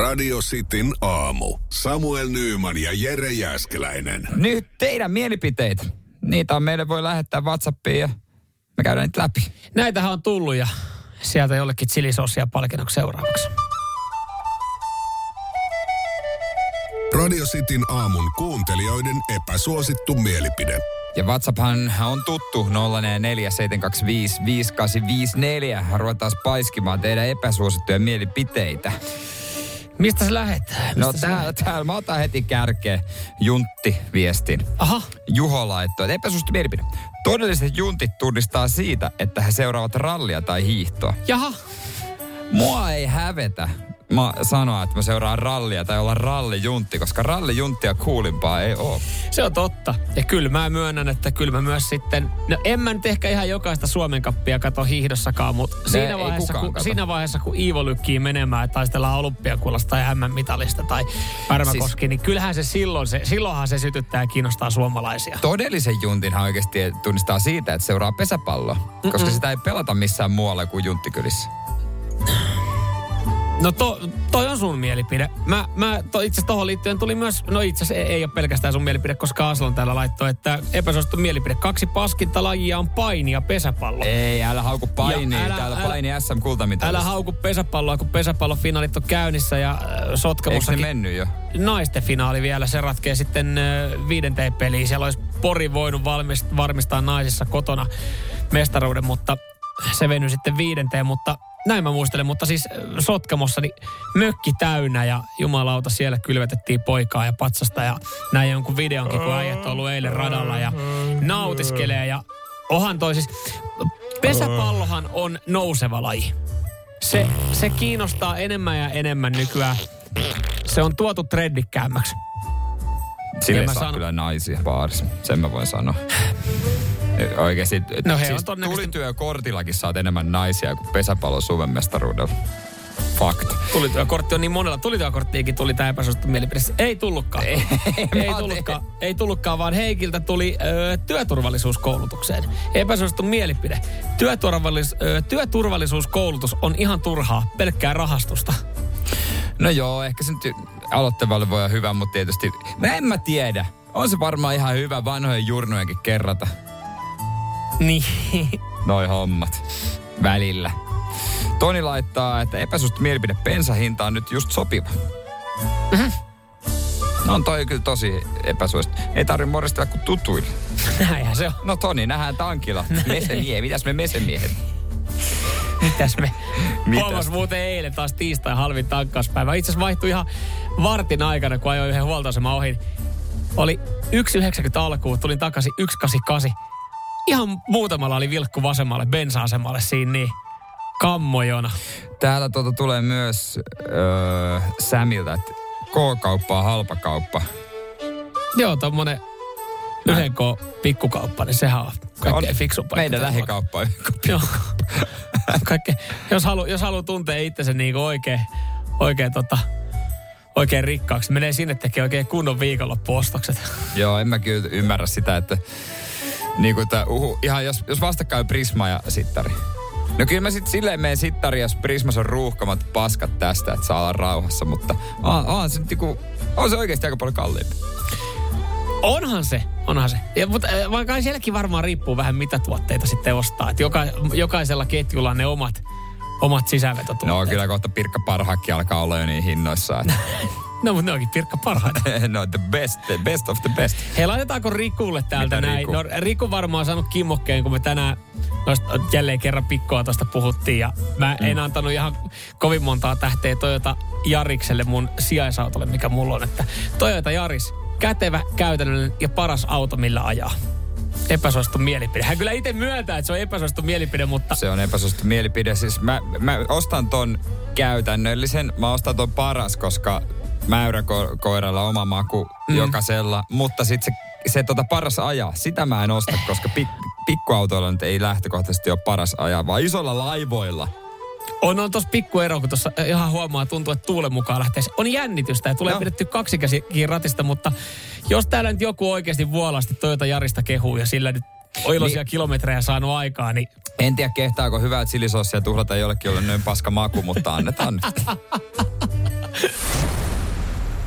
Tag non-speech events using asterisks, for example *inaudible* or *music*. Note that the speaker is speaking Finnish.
Radio Cityn aamu. Samuel Nyyman ja Jere Jäskeläinen. Nyt teidän mielipiteitä. Niitä on meille voi lähettää Whatsappiin ja me käydään niitä läpi. Näitähän on tullut ja sieltä jollekin chilisossia palkinnoksi seuraavaksi. Radio Cityn aamun kuuntelijoiden epäsuosittu mielipide. Ja WhatsApphan on tuttu 0447255854. Ruvetaan paiskimaan teidän epäsuosittuja mielipiteitä. Mistä sä lähet? Mistä No täällä, täällä mä otan heti kärkeen Juntti-viestin. Aha, Juho laittoi, että epäsuosittu mielipide. Todelliset juntit tunnistaa siitä, että he seuraavat rallia tai hiihtoa. jaha. Mua ei hävetä mä sanoa, että mä seuraan rallia tai olla rallijuntti, koska rallijunttia kuulimpaa ei ole. Se on totta. Ja kyllä mä myönnän, että kyllä mä myös sitten... No en mä nyt ehkä ihan jokaista Suomen kappia kato hiihdossakaan, mutta siinä vaiheessa, kun, kato. siinä vaiheessa, kun Iivo lykkii menemään, että taistellaan olympiakulasta tai MM-mitalista tai Pärmäkoski, siis, niin kyllähän se silloin, se, silloinhan se sytyttää ja kiinnostaa suomalaisia. Todellisen juntinhan oikeasti tunnistaa siitä, että seuraa pesäpalloa, koska sitä ei pelata missään muualla kuin junttikylissä. No to, toi on sun mielipide. Mä, mä to, itse asiassa tohon liittyen tuli myös, no itse asiassa ei, ei ole pelkästään sun mielipide, koska Aslan täällä laittoi, että epäsuosittu mielipide. Kaksi paskinta lajia on paini ja pesäpallo. Ei, älä hauku paini. Ja älä- Täällä älä- paini SM kultamitalissa. Älä hauku pesäpalloa, kun pesäpallofinaalit on käynnissä ja äh, Eikö ne mennyt jo? naisten finaali vielä. Se ratkee sitten äh, viidenteen peliin. Siellä olisi Pori voinut valmist, varmistaa naisissa kotona mestaruuden, mutta se venyi sitten viidenteen, mutta näin mä muistelen, mutta siis äh, Sotkamossa niin mökki täynnä ja jumalauta siellä kylvetettiin poikaa ja patsasta ja näin jonkun videonkin, kun äijät on ollut eilen radalla ja nautiskelee ja ohan toi siis, pesäpallohan on nouseva laji. Se, se kiinnostaa enemmän ja enemmän nykyään. Se on tuotu trendikkäämmäksi. Sille saa sanon- kyllä naisia baarissa. Sen mä voin sanoa. Oikeasti. No he siis todennäköisesti- tulityökortillakin saat enemmän naisia kuin pesäpallon Suomen mestaruudella. Fakt. Tulityökortti on niin monella. Tulityökorttiinkin tuli tämä epäsuosittu mielipide. Ei tullutkaan. *laughs* Ei, ei, tullutkaan, ei tullutkaan, vaan Heikiltä tuli ö, työturvallisuuskoulutukseen. Epäsuosittu mielipide. Työturvallis, ö, työturvallisuuskoulutus on ihan turhaa, pelkkää rahastusta. No joo, ehkä se nyt aloittavalle voi olla hyvä, mutta tietysti... Mä en mä tiedä. On se varmaan ihan hyvä vanhojen jurnojenkin kerrata. *laughs* Niin. Noi hommat. Välillä. Toni laittaa, että epäsuosittu mielipide bensahinta on nyt just sopiva. No on toi kyllä tosi epäsuosittu. Ei tarvitse moristella kuin tutuille. *laughs* Näinhän se on. No Toni, nähdään tankilla. Mesemiehet, mitäs me mesemiehet? *laughs* Mitäs me? Mitäs? Huomas muuten eilen taas tiistai halvin tankkauspäivä. Itse asiassa vaihtui ihan vartin aikana, kun ajoin yhden huoltoaseman ohi. Oli 1,90 alkuun, tulin takaisin 1,88. Ihan muutamalla oli vilkku vasemmalle bensa-asemalle siinä niin. Kammojona. Täällä tuota tulee myös öö, Sämiltä, että K-kauppa on halpa kauppa. Joo, tommonen yhden K pikkukauppa, niin sehän on kaikkein fiksun paikka. Meidän lähikauppa on Joo. *laughs* Kaikke, jos haluaa jos halu tuntea itsensä niin oikein, oikein, tota, oikein rikkaaksi, menee sinne tekee oikein kunnon viikonloppuostokset. Joo, en mä kyllä ymmärrä sitä, että niin kuin tää, uhu, ihan jos, jos vastakkain Prisma ja Sittari. No kyllä mä sit silleen menen Sittari, jos Prismas on ruuhkamat paskat tästä, että saa olla rauhassa, mutta on, on se, niinku, on se oikeasti aika paljon kalliimpi. Onhan se, onhan se. Ja, mutta kai sielläkin varmaan riippuu vähän mitä tuotteita sitten ostaa. Et joka, jokaisella ketjulla on ne omat, omat sisävetotuotteet. No kyllä kohta Pirkka Parhakki alkaa olla jo niin hinnoissa. Että, *laughs* no mutta ne onkin pirkka parhaita. *laughs* no the best, the best of the best. Hei, laitetaanko Rikulle täältä Mitä näin? Riku? No, Riku varmaan on saanut kimmokkeen, kun me tänään noista, jälleen kerran pikkoa tuosta puhuttiin. Ja mä mm. en antanut ihan kovin montaa tähteä Toyota Jarikselle mun sijaisautolle, mikä mulla on. Että Toyota Jaris, kätevä, käytännöllinen ja paras auto, millä ajaa. Epäsuosittu mielipide. Hän kyllä itse myöntää, että se on epäsuosittu mielipide, mutta Se on epäsuosittu mielipide. Siis mä, mä ostan ton käytännöllisen, mä ostan ton paras, koska mäyräkoiralla oma maku mm. jokaisella. Mutta sitten se, se tota paras ajaa, sitä mä en osta, koska pik, pikkuautoilla nyt ei lähtökohtaisesti ole paras ajaa, vaan isolla laivoilla. on, on tossa pikku ero, kun tuossa ihan huomaa, tuntuu, että tuulen mukaan lähtee. On jännitystä ja tulee No. pidetty kaksi käsikin ratista, mutta jos täällä nyt joku oikeasti vuolasti Toyota Jarista kehuu ja sillä nyt on iloisia niin. kilometrejä saanut aikaa, niin En tiedä kehtaako hyvää chilisossia tuhlata jollekin, jolle noin paska maku, mutta annetaan nyt. *laughs*